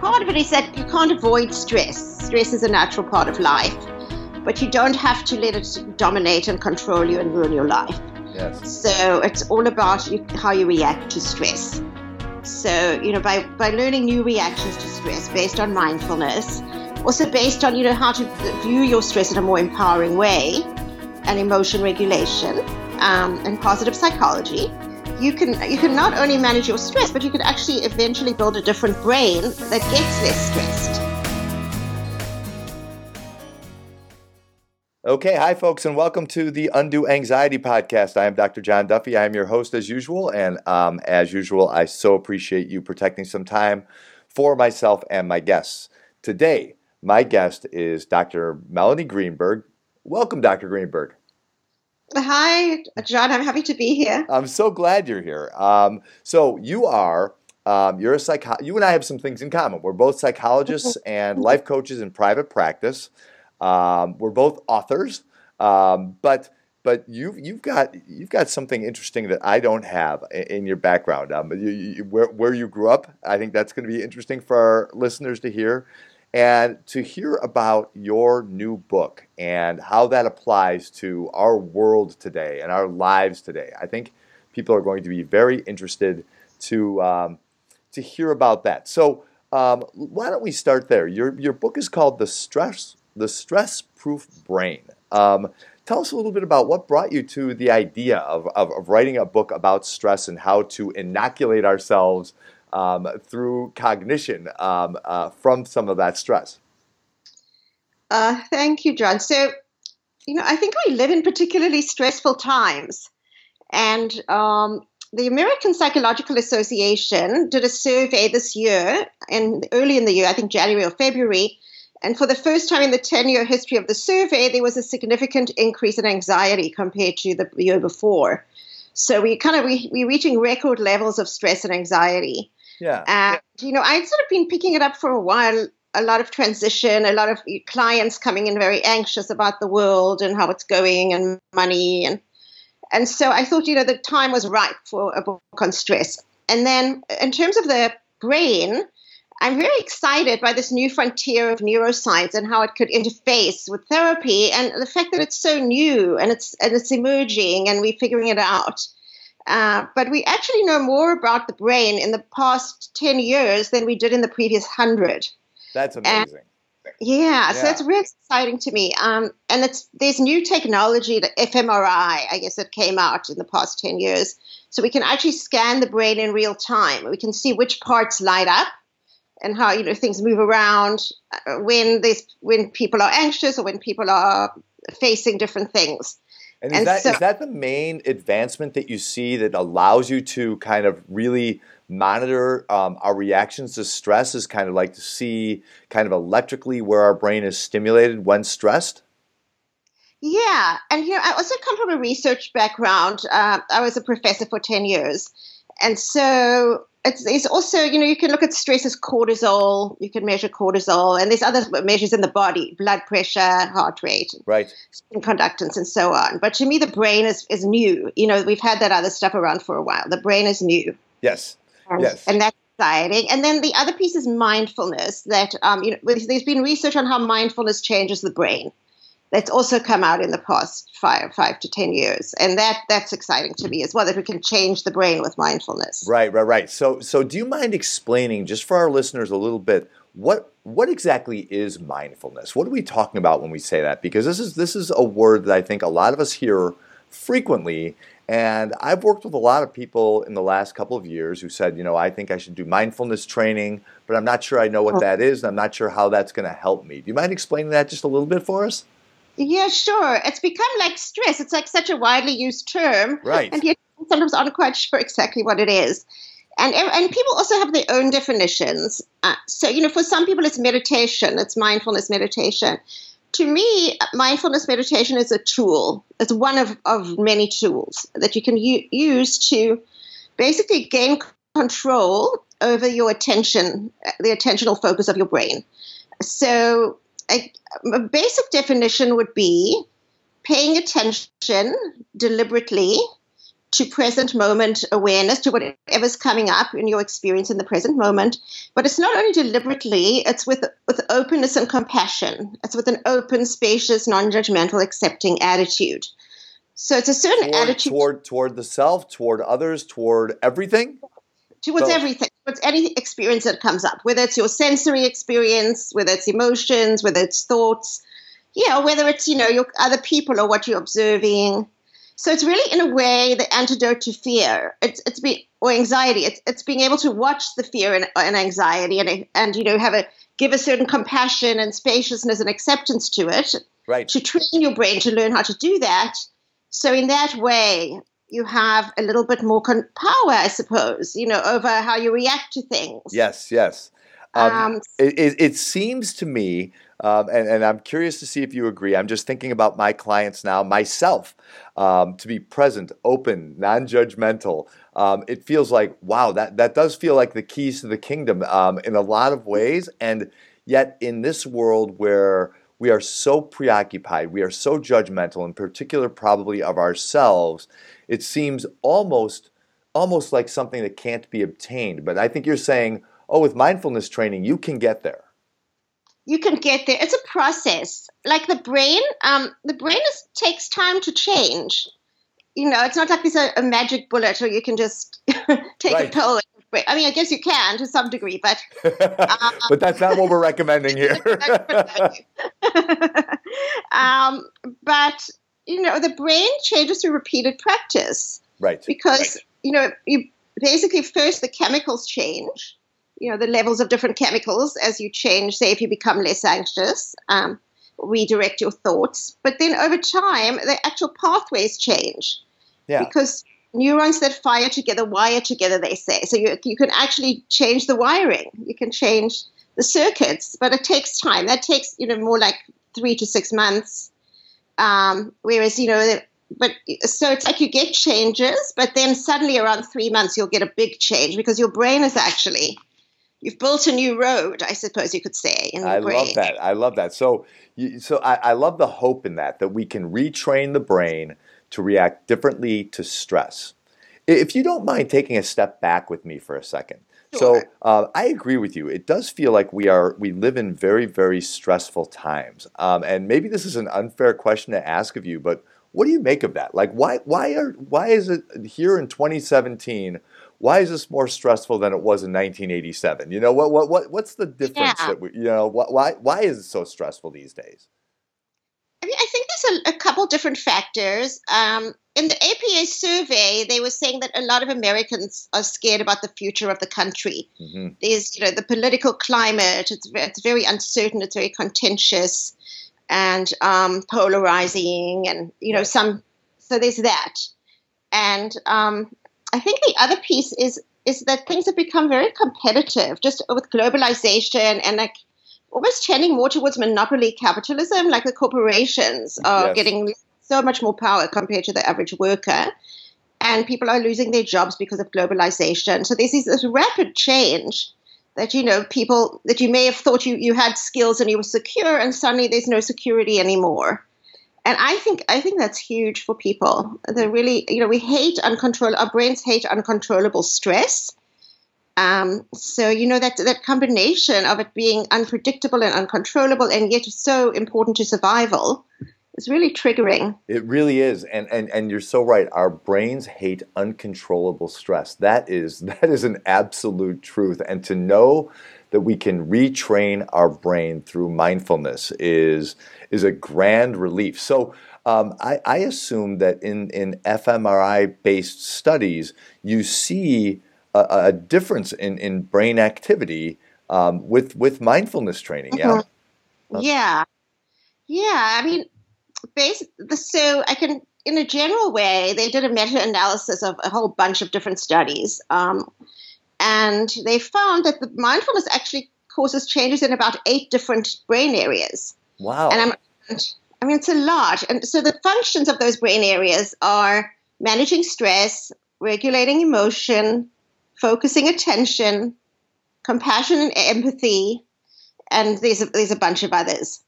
part of it is that you can't avoid stress. Stress is a natural part of life, but you don't have to let it dominate and control you and ruin your life. Yes. So it's all about you, how you react to stress. So, you know, by, by learning new reactions to stress based on mindfulness, also based on, you know, how to view your stress in a more empowering way and emotion regulation um, and positive psychology, you can you can not only manage your stress, but you can actually eventually build a different brain that gets less stressed. Okay, hi folks, and welcome to the Undo Anxiety Podcast. I am Dr. John Duffy. I am your host as usual, and um, as usual, I so appreciate you protecting some time for myself and my guests. Today, my guest is Dr. Melanie Greenberg. Welcome, Dr. Greenberg. Hi, John. I'm happy to be here. I'm so glad you're here. Um, so you are. Um, you're a psycho- You and I have some things in common. We're both psychologists and life coaches in private practice. Um, we're both authors, um, but but you've you've got you've got something interesting that I don't have in, in your background. Um, you, you, where where you grew up, I think that's going to be interesting for our listeners to hear and to hear about your new book and how that applies to our world today and our lives today. I think people are going to be very interested to um, to hear about that. So um, why don't we start there? Your your book is called the stress the stress proof brain. Um, tell us a little bit about what brought you to the idea of, of, of writing a book about stress and how to inoculate ourselves um, through cognition um, uh, from some of that stress? Uh, thank you, John. So, you know, I think we live in particularly stressful times. And um, the American Psychological Association did a survey this year, and early in the year, I think January or February. And for the first time in the 10 year history of the survey, there was a significant increase in anxiety compared to the year before. So we kind of we, we're reaching record levels of stress and anxiety. Yeah. And, you know, I'd sort of been picking it up for a while. A lot of transition, a lot of clients coming in very anxious about the world and how it's going and money. And, and so I thought, you know, the time was right for a book on stress. And then in terms of the brain, I'm very excited by this new frontier of neuroscience and how it could interface with therapy and the fact that it's so new and it's and it's emerging and we're figuring it out. Uh, but we actually know more about the brain in the past 10 years than we did in the previous 100. That's amazing. And, yeah, yeah, so it's really exciting to me. Um, and it's there's new technology, the fMRI, I guess, that came out in the past 10 years. So we can actually scan the brain in real time. We can see which parts light up and how you know things move around uh, when there's when people are anxious or when people are facing different things. And is and that so, is that the main advancement that you see that allows you to kind of really monitor um, our reactions to stress? Is kind of like to see kind of electrically where our brain is stimulated when stressed. Yeah, and you know, I also come from a research background. Uh, I was a professor for ten years, and so it's, it's, also, you know, you can look at stress as cortisol. You can measure cortisol, and there's other measures in the body: blood pressure, heart rate, right, skin conductance, and so on. But to me, the brain is is new. You know, we've had that other stuff around for a while. The brain is new. Yes. And, yes. And that's exciting. And then the other piece is mindfulness. That um, you know, there's been research on how mindfulness changes the brain that's also come out in the past five five to ten years, and that that's exciting to me as well. That we can change the brain with mindfulness. Right, right, right. So, so do you mind explaining just for our listeners a little bit what what exactly is mindfulness? What are we talking about when we say that? Because this is this is a word that I think a lot of us hear frequently. And I've worked with a lot of people in the last couple of years who said, you know, I think I should do mindfulness training, but I'm not sure I know what oh. that is, and I'm not sure how that's going to help me. Do you mind explaining that just a little bit for us? Yeah, sure. It's become like stress. It's like such a widely used term. Right. And people sometimes aren't quite sure exactly what it is. And, and people also have their own definitions. Uh, so, you know, for some people it's meditation, it's mindfulness meditation. To me, mindfulness meditation is a tool. It's one of, of many tools that you can u- use to basically gain control over your attention, the attentional focus of your brain. So, a, a basic definition would be paying attention deliberately to present moment awareness to whatever's coming up in your experience in the present moment. But it's not only deliberately, it's with, with openness and compassion. It's with an open, spacious, non judgmental, accepting attitude. So it's a certain toward, attitude toward toward the self, toward others, toward everything. Towards so, everything, towards any experience that comes up, whether it's your sensory experience, whether it's emotions, whether it's thoughts, yeah, whether it's you know your other people or what you're observing. So it's really, in a way, the antidote to fear. It's it's be or anxiety. It's it's being able to watch the fear and, and anxiety and and you know have a give a certain compassion and spaciousness and acceptance to it. Right. To train your brain to learn how to do that. So in that way, you have a little bit more con- power, I suppose, you know, over how you react to things. Yes, yes. Um, um, it, it, it, seems to me, um, and, and, I'm curious to see if you agree. I'm just thinking about my clients now, myself, um, to be present, open, non judgmental. Um, it feels like, wow, that, that does feel like the keys to the kingdom um, in a lot of ways. And yet, in this world where we are so preoccupied, we are so judgmental, in particular, probably of ourselves, it seems almost almost like something that can't be obtained. But I think you're saying, oh, with mindfulness training, you can get there. You can get there. It's a process. Like the brain, um, the brain is, takes time to change. You know, it's not like there's a, a magic bullet or you can just take right. a pill I mean, I guess you can to some degree, but um, but that's not what we're recommending here. um, but you know, the brain changes through repeated practice, right? Because right. you know, you basically first the chemicals change. You know, the levels of different chemicals as you change. Say, if you become less anxious, um, redirect your thoughts. But then over time, the actual pathways change. Yeah. Because neurons that fire together wire together, they say. So you, you can actually change the wiring. You can change the circuits, but it takes time. That takes, you know, more like three to six months. Um, whereas, you know, but so it's like you get changes, but then suddenly around three months, you'll get a big change because your brain is actually you've built a new road, I suppose you could say. I brain. love that. I love that. So, you, so I, I love the hope in that that we can retrain the brain to react differently to stress. If you don't mind taking a step back with me for a second. Sure. So uh, I agree with you. It does feel like we are we live in very very stressful times, um, and maybe this is an unfair question to ask of you, but what do you make of that? Like, why why are why is it here in 2017? Why is this more stressful than it was in 1987? You know what what what what's the difference yeah. that we, you know why why is it so stressful these days? I mean, I think there's a, a couple different factors. Um, in the APA survey, they were saying that a lot of Americans are scared about the future of the country. Mm-hmm. There's, you know, the political climate. It's, it's very uncertain. It's very contentious and um, polarizing, and you know, some. So there's that, and um, I think the other piece is is that things have become very competitive, just with globalization and like almost trending more towards monopoly capitalism, like the corporations are yes. getting so much more power compared to the average worker. And people are losing their jobs because of globalization. So there's this, this rapid change that, you know, people that you may have thought you, you had skills and you were secure, and suddenly there's no security anymore. And I think I think that's huge for people. They really, you know, we hate uncontrollable. Our brains hate uncontrollable stress, um, so you know that that combination of it being unpredictable and uncontrollable, and yet so important to survival, is really triggering. It really is, and and and you're so right. Our brains hate uncontrollable stress. That is that is an absolute truth, and to know that we can retrain our brain through mindfulness is is a grand relief. So. Um, I, I assume that in, in fMRI based studies, you see a, a difference in, in brain activity um, with with mindfulness training. Yeah. Mm-hmm. Yeah. Yeah. I mean, basically, so I can, in a general way, they did a meta analysis of a whole bunch of different studies. Um, and they found that the mindfulness actually causes changes in about eight different brain areas. Wow. And I'm, I mean, it's a lot. And so the functions of those brain areas are managing stress, regulating emotion, focusing attention, compassion and empathy, and there's a, there's a bunch of others.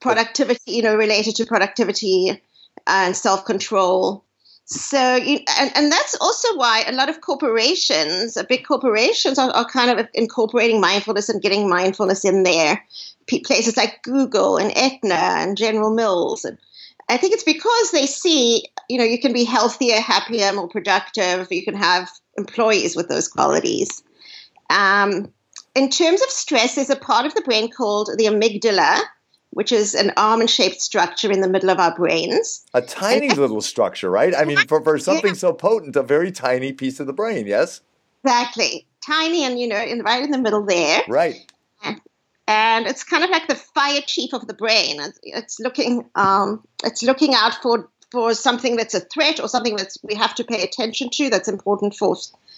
Productivity, you know, related to productivity and self control, So, you, and, and that's also why a lot of corporations, big corporations, are, are kind of incorporating mindfulness and getting mindfulness in there. Places like Google and Aetna and General Mills. And I think it's because they see, you know, you can be healthier, happier, more productive. You can have employees with those qualities. Um, in terms of stress, there's a part of the brain called the amygdala, which is an almond shaped structure in the middle of our brains. A tiny little structure, right? I mean, for, for something yeah. so potent, a very tiny piece of the brain, yes? Exactly. Tiny and, you know, in, right in the middle there. Right. And it's kind of like the fire chief of the brain. It's, it's looking, um, it's looking out for for something that's a threat or something that we have to pay attention to that's important for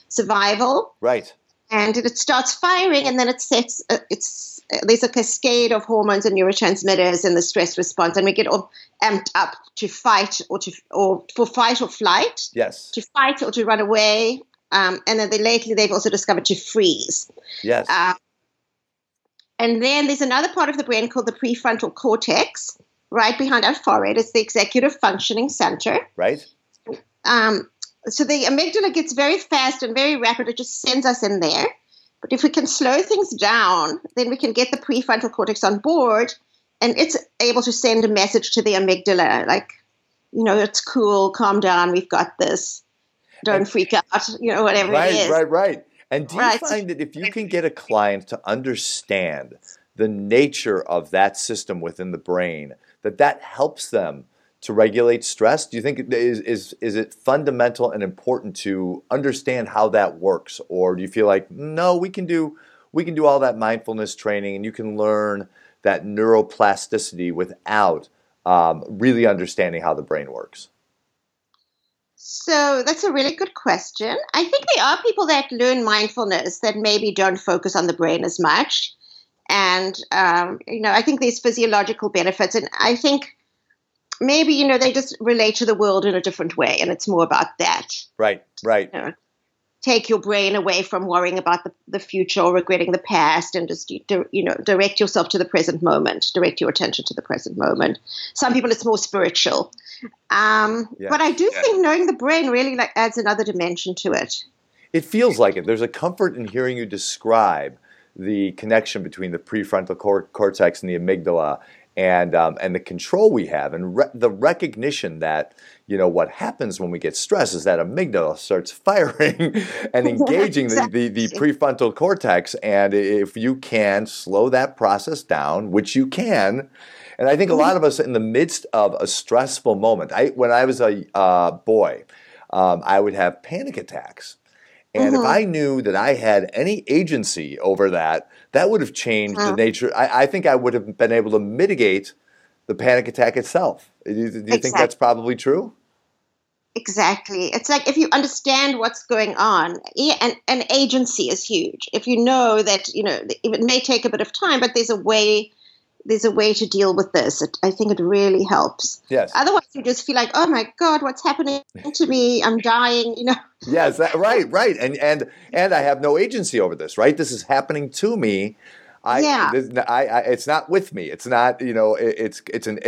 survival. Right. And it starts firing, and then it sets. Uh, it's there's a cascade of hormones and neurotransmitters in the stress response, and we get all amped up to fight or to or for fight or flight. Yes. To fight or to run away, um, and then they, lately they've also discovered to freeze. Yes. Uh, and then there's another part of the brain called the prefrontal cortex, right behind our forehead. It's the executive functioning center. Right. Um, so the amygdala gets very fast and very rapid. It just sends us in there. But if we can slow things down, then we can get the prefrontal cortex on board and it's able to send a message to the amygdala like, you know, it's cool, calm down, we've got this. Don't and, freak out, you know, whatever right, it is. Right, right, And do you right. find that if you can get a client to understand the nature of that system within the brain, that that helps them to regulate stress? Do you think is is is it fundamental and important to understand how that works, or do you feel like no, we can do we can do all that mindfulness training and you can learn that neuroplasticity without um, really understanding how the brain works? So that's a really good question. I think there are people that learn mindfulness that maybe don't focus on the brain as much. And, um, you know, I think there's physiological benefits. And I think maybe you know they just relate to the world in a different way and it's more about that right right you know, take your brain away from worrying about the, the future or regretting the past and just you know direct yourself to the present moment direct your attention to the present moment some people it's more spiritual um, yes. but i do yes. think knowing the brain really like adds another dimension to it it feels like it there's a comfort in hearing you describe the connection between the prefrontal cor- cortex and the amygdala and um, and the control we have and re- the recognition that you know what happens when we get stressed is that amygdala starts firing and engaging exactly. the, the, the prefrontal cortex and if you can slow that process down which you can and i think a lot of us in the midst of a stressful moment i when i was a uh, boy um, i would have panic attacks and mm-hmm. if I knew that I had any agency over that, that would have changed the nature. I, I, think I would have been able to mitigate the panic attack itself. Do you, do you exactly. think that's probably true? Exactly. It's like if you understand what's going on, yeah, and an agency is huge. If you know that, you know, it may take a bit of time, but there's a way there's a way to deal with this. It, I think it really helps. Yes. Otherwise, you just feel like, oh my god, what's happening to me? I'm dying. You know. yes. That, right. Right. And and and I have no agency over this. Right. This is happening to me. I, yeah. This, I, I, it's not with me. It's not. You know. It, it's it's an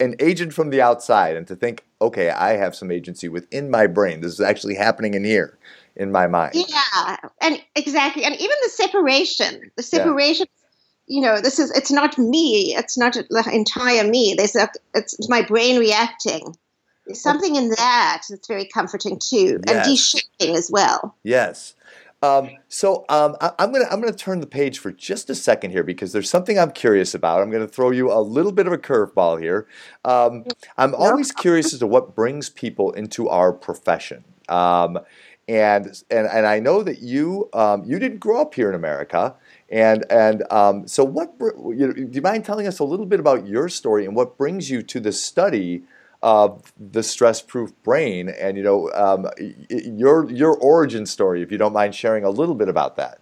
an agent from the outside, and to think, okay, I have some agency within my brain. This is actually happening in here in my mind. Yeah, and exactly, and even the separation, the separation yeah you know, this is it's not me. It's not the entire me. There's a it's my brain reacting. There's something in that that's very comforting too, yes. and de-shaping as well. Yes. Um, so um, I, am gonna I'm gonna turn the page for just a second here because there's something I'm curious about. I'm gonna throw you a little bit of a curveball here. Um, I'm always curious as to what brings people into our profession. Um, and, and and I know that you um, you didn't grow up here in America. And and um, so, what you know, do you mind telling us a little bit about your story and what brings you to the study of the stress-proof brain, and you know um, your your origin story, if you don't mind sharing a little bit about that?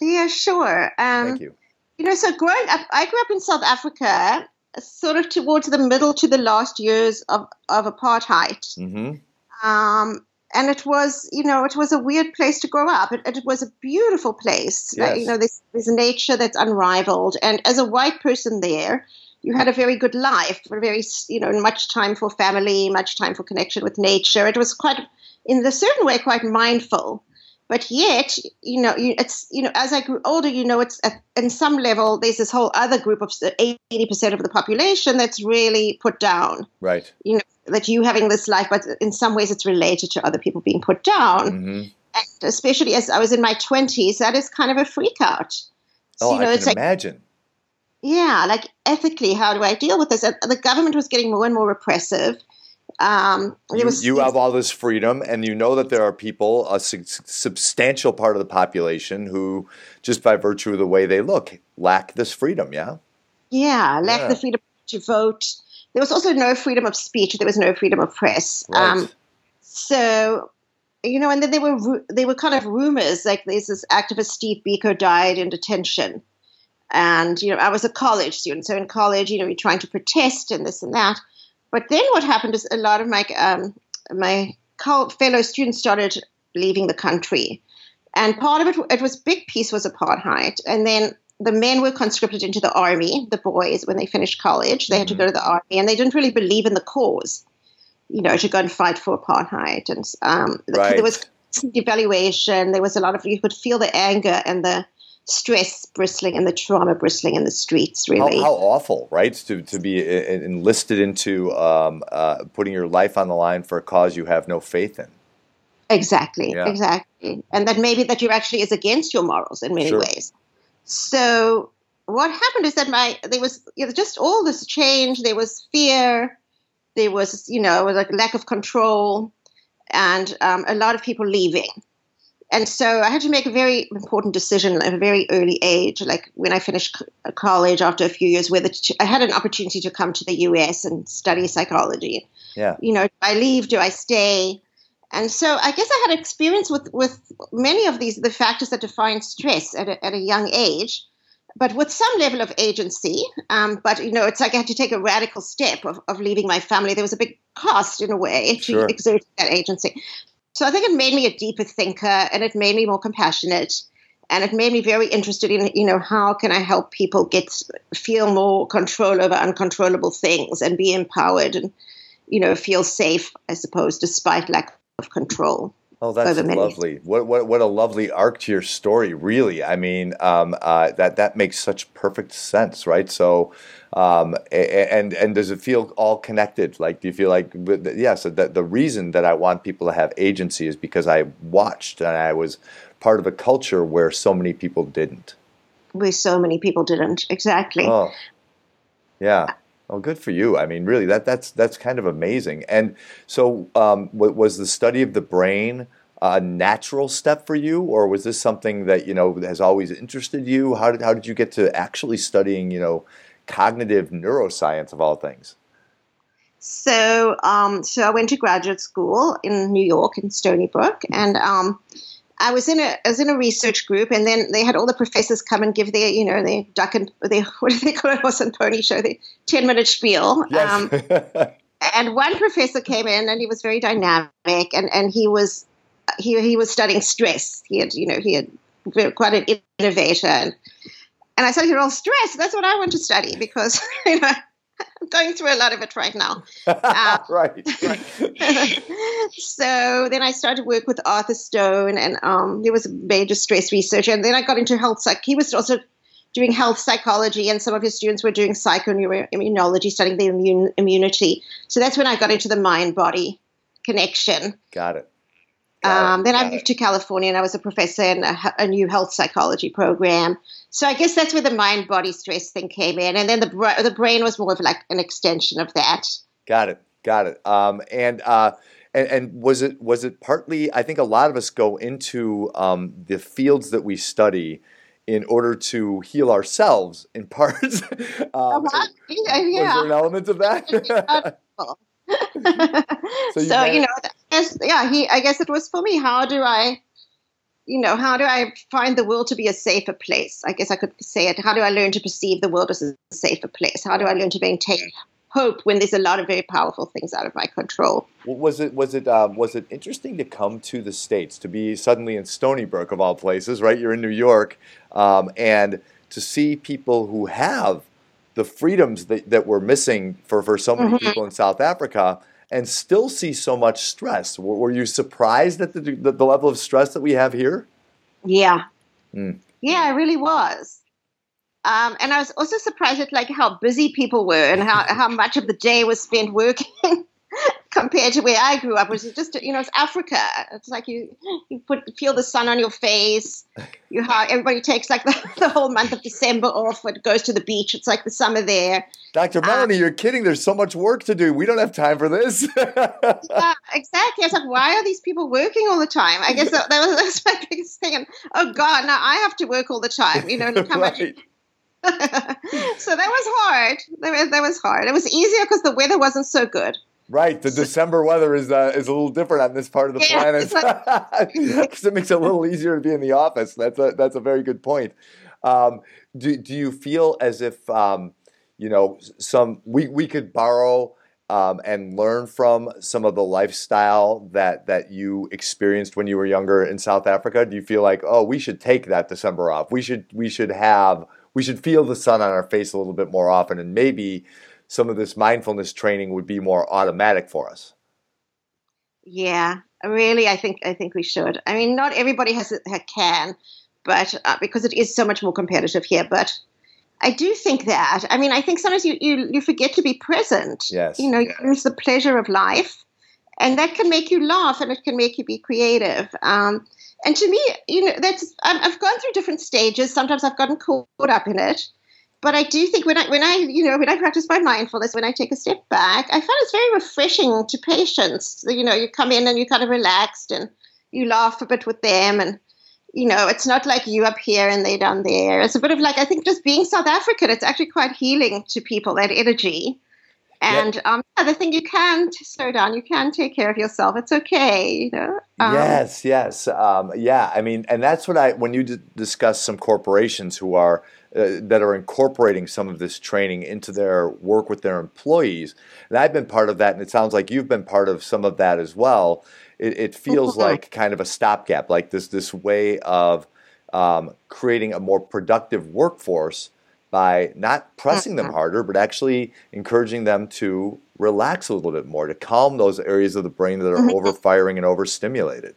Yeah, sure. Um, Thank you. You know, so growing up, I grew up in South Africa, sort of towards the middle to the last years of of apartheid. Mm-hmm. Um, and it was you know it was a weird place to grow up it, it was a beautiful place uh, yes. you know there's, there's nature that's unrivaled and as a white person there you had a very good life, very you know much time for family, much time for connection with nature. It was quite, in a certain way, quite mindful. But yet, you know, it's you know, as I grew older, you know, it's at, in some level there's this whole other group of eighty percent of the population that's really put down. Right. You know that you having this life, but in some ways it's related to other people being put down. Mm-hmm. And especially as I was in my twenties, that is kind of a freak out. Oh, you know, I it's can like, imagine. yeah, like ethically, how do I deal with this? And the government was getting more and more repressive. Um, You, was you have all this freedom, and you know that there are people, a su- substantial part of the population, who, just by virtue of the way they look, lack this freedom. Yeah. yeah, lack Yeah. the freedom to vote. There was also no freedom of speech. There was no freedom of press. Right. Um, so you know and then there were there were kind of rumors like there's this activist steve biko died in detention and you know i was a college student so in college you know you're trying to protest and this and that but then what happened is a lot of my um, my fellow students started leaving the country and part of it it was big piece was apartheid and then the men were conscripted into the army the boys when they finished college they had to go to the army and they didn't really believe in the cause you know, to go and fight for apartheid. And um, Right. there was devaluation. There was a lot of, you could feel the anger and the stress bristling and the trauma bristling in the streets, really. how awful, right? To, to be enlisted into um, uh, putting your life on the line for a cause you have no faith in. Exactly, Yeah. exactly. And that maybe that you're actually is against your morals in many Sure. ways. So what happened is that my there was you know, just all this change. There was fear. There was you know it was like lack of control, and um, a lot of people leaving. And so I had to make a very important decision at a very early age, like when I finished college after a few years, whether to, I had an opportunity to come to the U.S. and study psychology Yeah. you know, do I leave? Do I stay? And so I guess I had experience with, with many of these, the factors that define stress at a, at a young age, but with some level of agency. Um, but, you know, it's like I had to take a radical step of, of leaving my family. There was a big cost in a way to Sure. exert that agency. So I think it made me a deeper thinker and it made me more compassionate. And it made me very interested in, you know, how can I help people get feel more control over uncontrollable things and be empowered and, you know, feel safe, I suppose, despite lack of control. Oh, that's lovely. What, what what a lovely arc to your story. Really, I mean, um, uh, that that makes such perfect sense, right? So, um, and and does it feel all connected? Like, do you feel like yes? The, the reason that I want people to have agency is because I watched and I was part of a culture where so many people didn't. Where so many people didn't. Exactly. Oh, yeah. Oh, good for you. I mean, really, that that's that's kind of amazing. And so, um, wa- was the study of the brain a natural step for you, or was this something that you know has always interested you? How did how did you get to actually studying you know cognitive neuroscience of all things? So, um, so I went to graduate school in New York in Stony Brook, and um, I was in a I was in a research group, and then they had all the professors come and give their you know their duck and their what do they call it horse and pony show their ten minute spiel. Um, and one professor came in, and he was very dynamic, and and he was he he was studying stress. He had you know he had quite an innovator, and and I said, "You're all stress. That's what I want to study because you know." I'm going through a lot of it right now. Uh, right. so then I started work with Arthur Stone, and um, he was a major stress researcher. And then I got into health psych. He was also doing health psychology, and some of his students were doing psychoneuroimmunology, studying the immune immunity. So that's when I got into the mind body connection. Got it. Um, then I moved to California, and I was a professor in a, a new health psychology program. So I guess that's where the mind body stress thing came in, and then the the brain was more of like an extension of that. Got it. Got it. Um, and, uh, and and was it was it partly? I think a lot of us go into um, the fields that we study in order to heal ourselves. In part, um, Uh-huh. was Yeah, there an element of that? so, you had- you know, guess, yeah, he. I guess it was for me. How do I, you know, how do I find the world to be a safer place? I guess I could say it. How do I learn to perceive the world as a safer place? How do I learn to maintain hope when there's a lot of very powerful things out of my control? Was it was it um, was it interesting to come to the states to be suddenly in Stony Brook of all places, right? You're in New York, um, and to see people who have the freedoms that, that we're missing for, for so many Mm-hmm. people in South Africa and still see so much stress. Were, were you surprised at the, the, the level of stress that we have here? Yeah. Mm. Yeah, I really was. Um, and I was also surprised at like how busy people were and how, how much of the day was spent working compared to where I grew up, which is just you know it's Africa. It's like you you put feel the sun on your face. You how everybody takes like the, the whole month of December off and goes to the beach. It's like the summer there. Dr. Um, Melanie, you're kidding. There's so much work to do. We don't have time for this. Yeah, exactly. I was like, why are these people working all the time? I guess that, that, was, that was my biggest thing. And oh God, now I have to work all the time. You know, look how much so that was hard. That was, that was hard. It was easier because the weather wasn't so good. Right, the December weather is uh, is a little different on this part of the Yeah, planet because it makes it a little easier to be in the office. That's a that's a very good point. Um, do do you feel as if um, you know some we we could borrow um, and learn from some of the lifestyle that that you experienced when you were younger in South Africa? Do you feel like oh we should take that December off? We should we should have we should feel the sun on our face a little bit more often, and maybe some of this mindfulness training would be more automatic for us. Yeah, really, I think I think we should. I mean, not everybody has a, can, but uh, because it is so much more competitive here. But I do think that. I mean, I think sometimes you you, you forget to be present. Yes. You know, you lose the pleasure of life, and that can make you laugh, and it can make you be creative. Um, and to me, you know, that's I've gone through different stages. Sometimes I've gotten caught up in it. But I do think when I when I you know when I practice my mindfulness, when I take a step back, I find it's very refreshing to patients. You know, you come in and you're kind of relaxed and you laugh a bit with them, and you know, it's not like you up here and they down there. It's a bit of like I think just being South African, it's actually quite healing to people that energy. And um, other thing, you can slow down. You can take care of yourself. It's okay, you know. Um, yes, yes, um, yeah. I mean, and that's what I when you d- discuss some corporations who are uh, that are incorporating some of this training into their work with their employees, and I've been part of that, and it sounds like you've been part of some of that as well. It, it feels Mhm. like kind of a stopgap, like this this way of um, creating a more productive workforce by not pressing them Mhm. harder, but actually encouraging them to relax a little bit more, to calm those areas of the brain that are Mhm. overfiring and overstimulated.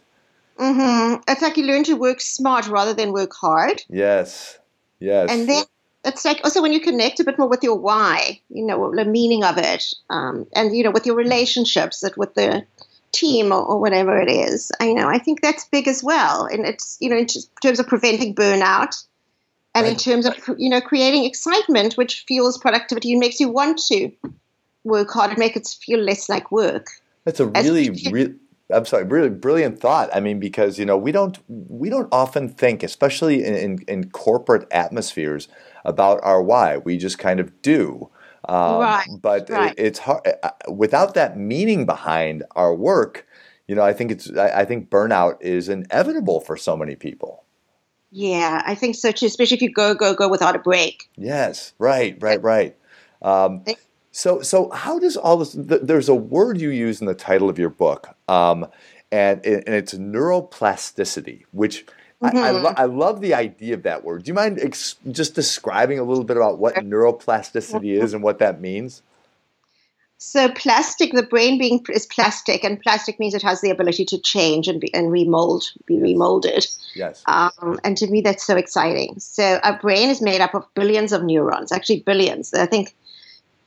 hmm It's like you learn to work smart rather than work hard. Yes, yes. And then it's like also when you connect a bit more with your why, you know, the meaning of it, um, and you know, with your relationships, that with the team or, or whatever it is. I know I think that's big as well, and it's you know in terms of preventing burnout, and in terms of you know creating excitement, which fuels productivity and makes you want to work hard and make it feel less like work. That's a really, we- re- I'm sorry, really brilliant thought. I mean, because you know we don't we don't often think, especially in, in, in corporate atmospheres, about our why. We just kind of do. Um, Right, But right. It, it's hard uh, without that meaning behind our work. You know, I think it's I, I think burnout is inevitable for so many people. Yeah, I think so too. Especially if you go go go without a break. Yes, right, right, right. Um, so, so how does all this? Th- there's a word you use in the title of your book, um, and and it's neuroplasticity, which I, I, lo- I love the idea of that word. Do you mind ex- just describing a little bit about what neuroplasticity is and what that means? So plastic, the brain being is plastic, and plastic means it has the ability to change and be, and remold, be remolded. Yes. Um, and to me, that's so exciting. So our brain is made up of billions of neurons, actually billions. I think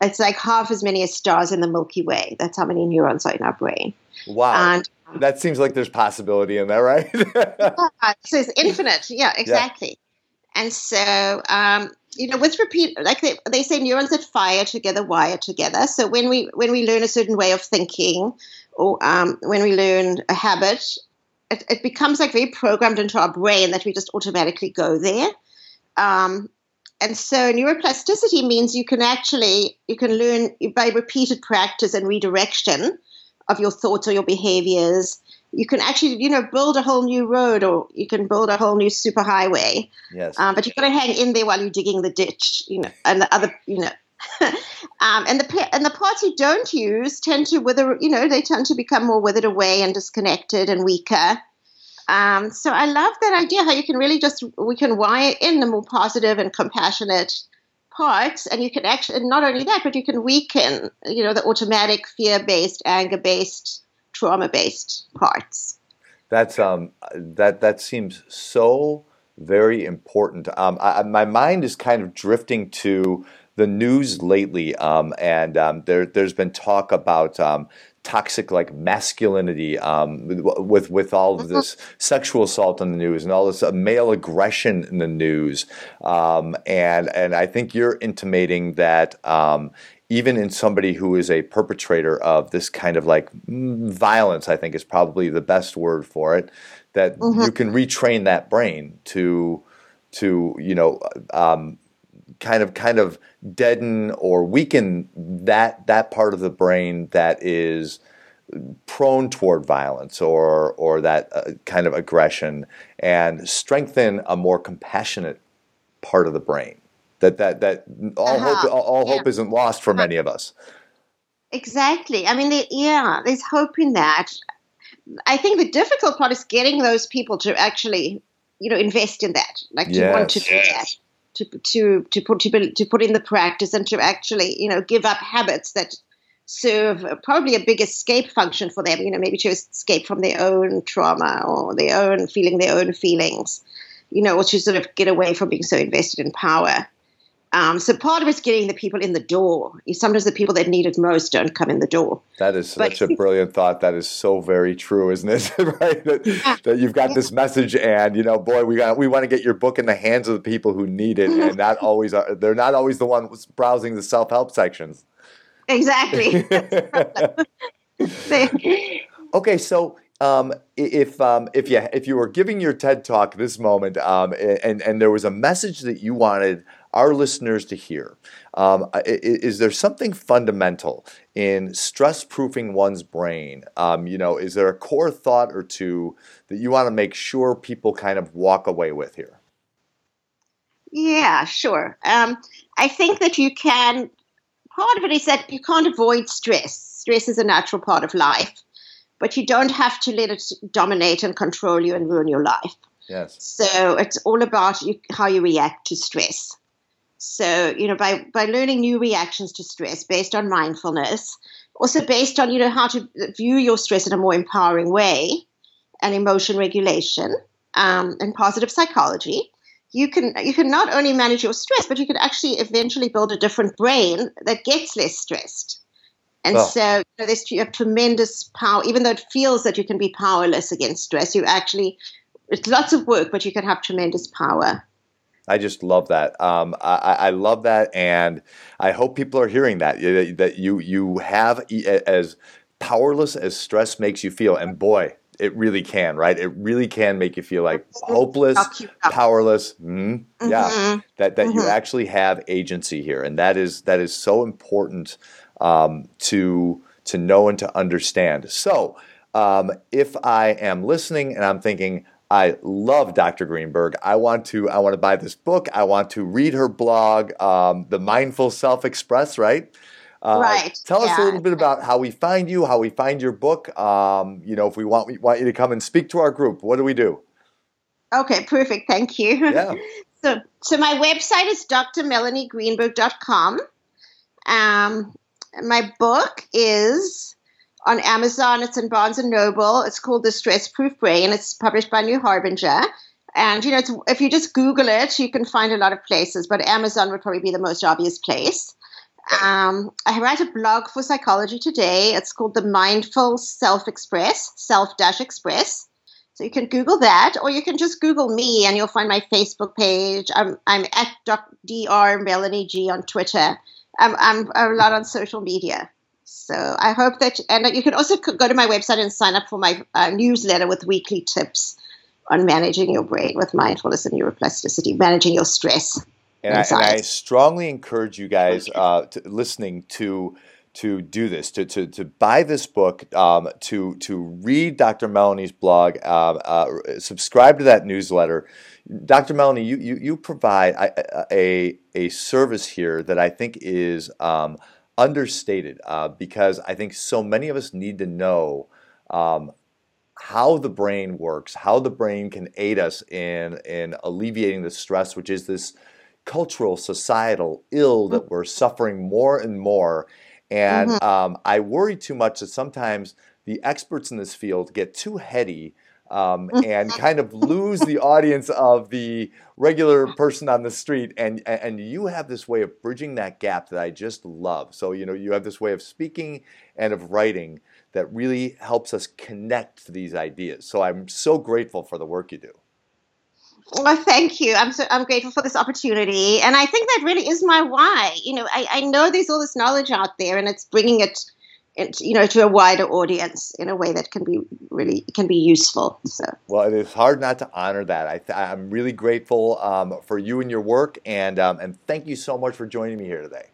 it's like half as many as stars in the Milky Way. That's how many neurons are in our brain. Wow. And that seems like there's possibility in that, right? uh, so it's infinite. Yeah, exactly. And so, um, you know, with repeat, like they, they say, neurons that fire together wire together. So when we when we learn a certain way of thinking, or um, when we learn a habit, it, it becomes like very programmed into our brain that we just automatically go there. Um, and so neuroplasticity means you can actually you can learn by repeated practice and redirection of your thoughts or your behaviors. You can actually you know build a whole new road or you can build a whole new superhighway. Yes. um, but you've got to hang in there while you're digging the ditch you know and the other you know. Um, and the and the parts you don't use tend to wither you know they tend to become more withered away and disconnected and weaker um, so I love that idea how you can really just we can wire in the more positive and compassionate parts, and you can actually not only that, but you can weaken, you know, the automatic fear-based, anger-based, trauma-based parts. That's um that that seems so very important. Um, I, my mind is kind of drifting to the news lately, um, and um, there there's been talk about um, toxic like masculinity um, with with all of this sexual assault in the news and all this uh, male aggression in the news um, and and I think you're intimating that um, even in somebody who is a perpetrator of this kind of like violence I think is probably the best word for it that mm-hmm. you can retrain that brain to to you know um, kind of kind of deaden or weaken that that part of the brain that is prone toward violence or or that uh, kind of aggression and strengthen a more compassionate part of the brain. That that that all uh-huh. hope all, all yeah. hope isn't lost for many of us. Exactly. I mean yeah there's hope in that. I think the difficult part is getting those people to actually you know invest in that. Like yes. want to do that to to to put to, to put in the practice and to actually you know give up habits that serve probably a big escape function for them. You know, maybe to escape from their own trauma or their own feeling their own feelings. You know, or to sort of get away from being so invested in power. Um, so part of it's getting the people in the door. Sometimes the people that need it most don't come in the door. That is but, such a brilliant thought. That is so very true, isn't it? right? That, yeah. that, you've got this message, and you know, boy, we got we want to get your book in the hands of the people who need it, and not always are, they're not always the ones browsing the self help sections. Exactly. okay, so um, if um, if you if you were giving your TED talk this moment, um, and and there was a message that you wanted our listeners to hear. Um, is there something fundamental in stress proofing one's brain? Um, you know, is there a core thought or two that you want to make sure people kind of walk away with here? Yeah, sure. Um, I think that you can. Part of it is that you can't avoid stress. Stress is a natural part of life, but you don't have to let it dominate and control you and ruin your life. Yes. So it's all about you, how you react to stress. So, you know, by, by learning new reactions to stress based on mindfulness, also based on, you know, how to view your stress in a more empowering way and emotion regulation um, and positive psychology, you can you can not only manage your stress, but you can actually eventually build a different brain that gets less stressed. And so you know, there's you have tremendous power, even though it feels that you can be powerless against stress, you actually it's lots of work, but you can have tremendous power. I just love that. Um, I, I, love that, and I hope people are hearing that that you you have as powerless as stress makes you feel, and boy, it really can, right? It really can make you feel like hopeless, powerless. Mm, mm-hmm. Yeah, that that mm-hmm. you actually have agency here, and that is that is so important um, to to know and to understand. So, um, if I am listening and I'm thinking, I love Dr. Greenberg. I want to I want to buy this book. I want to read her blog, um, The Mindful Self Express. Right. Uh, right. Tell yeah. us a little bit about how we find you, how we find your book. Um, you know, if we want we want you to come and speak to our group, what do we do? Okay, perfect. Thank you. Yeah. so, so my website is drmelaniegreenberg.com. Um, my book is on Amazon. It's in Barnes and Noble. It's called The Stress Proof Brain. It's published by New Harbinger. And you know, if you just Google it, you can find a lot of places, but Amazon would probably be the most obvious place. Um, I write a blog for Psychology Today. It's called The Mindful Self Express, Self Dash Express. So you can Google that, or you can just Google me, and you'll find my Facebook page. I'm I'm at Dr. Melanie G on Twitter. I'm, I'm a lot on social media. So I hope that, and you can also go to my website and sign up for my uh, newsletter with weekly tips on managing your brain with mindfulness and neuroplasticity, managing your stress. And, I, and I, strongly encourage you guys uh, to, listening to to do this, to, to, to buy this book, um, to to read Dr. Melanie's blog, uh, uh, subscribe to that newsletter. Dr. Melanie, you you, you provide a, a, a service here that I think is um, understated uh, because I think so many of us need to know um, how the brain works, how the brain can aid us in in alleviating the stress, which is this cultural, societal ill that we're suffering more and more. And Mhm. um, I worry too much that sometimes the experts in this field get too heady um, and kind of lose the audience of the regular person on the street. And, and you have this way of bridging that gap that I just love. So, you know, you have this way of speaking and of writing that really helps us connect to these ideas. So I'm so grateful for the work you do. Well, thank you. I'm so I'm grateful for this opportunity, and I think that really is my why. You know, I, I know there's all this knowledge out there, and it's bringing it, it, you know, to a wider audience in a way that can be really can be useful. So, Well, it is hard not to honor that. I th- I'm really grateful um, for you and your work, and um, and thank you so much for joining me here today.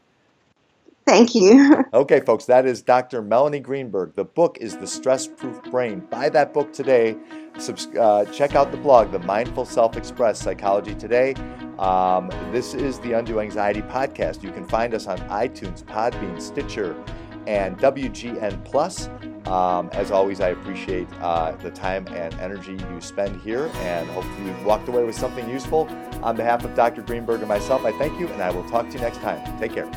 thank you. Okay, folks, that is Dr. Melanie Greenberg. The book is The Stress Proof Brain. Buy that book today. Subs- uh, check out the blog, The Mindful Self Express Psychology Today. Um, this is the Undo Anxiety podcast. You can find us on iTunes, Podbean, Stitcher, and WGN Plus. Um, as always, I appreciate uh, the time and energy you spend here, and hopefully you walked away with something useful. On behalf of Dr. Greenberg and myself, I thank you, and I will talk to you next time. Take care.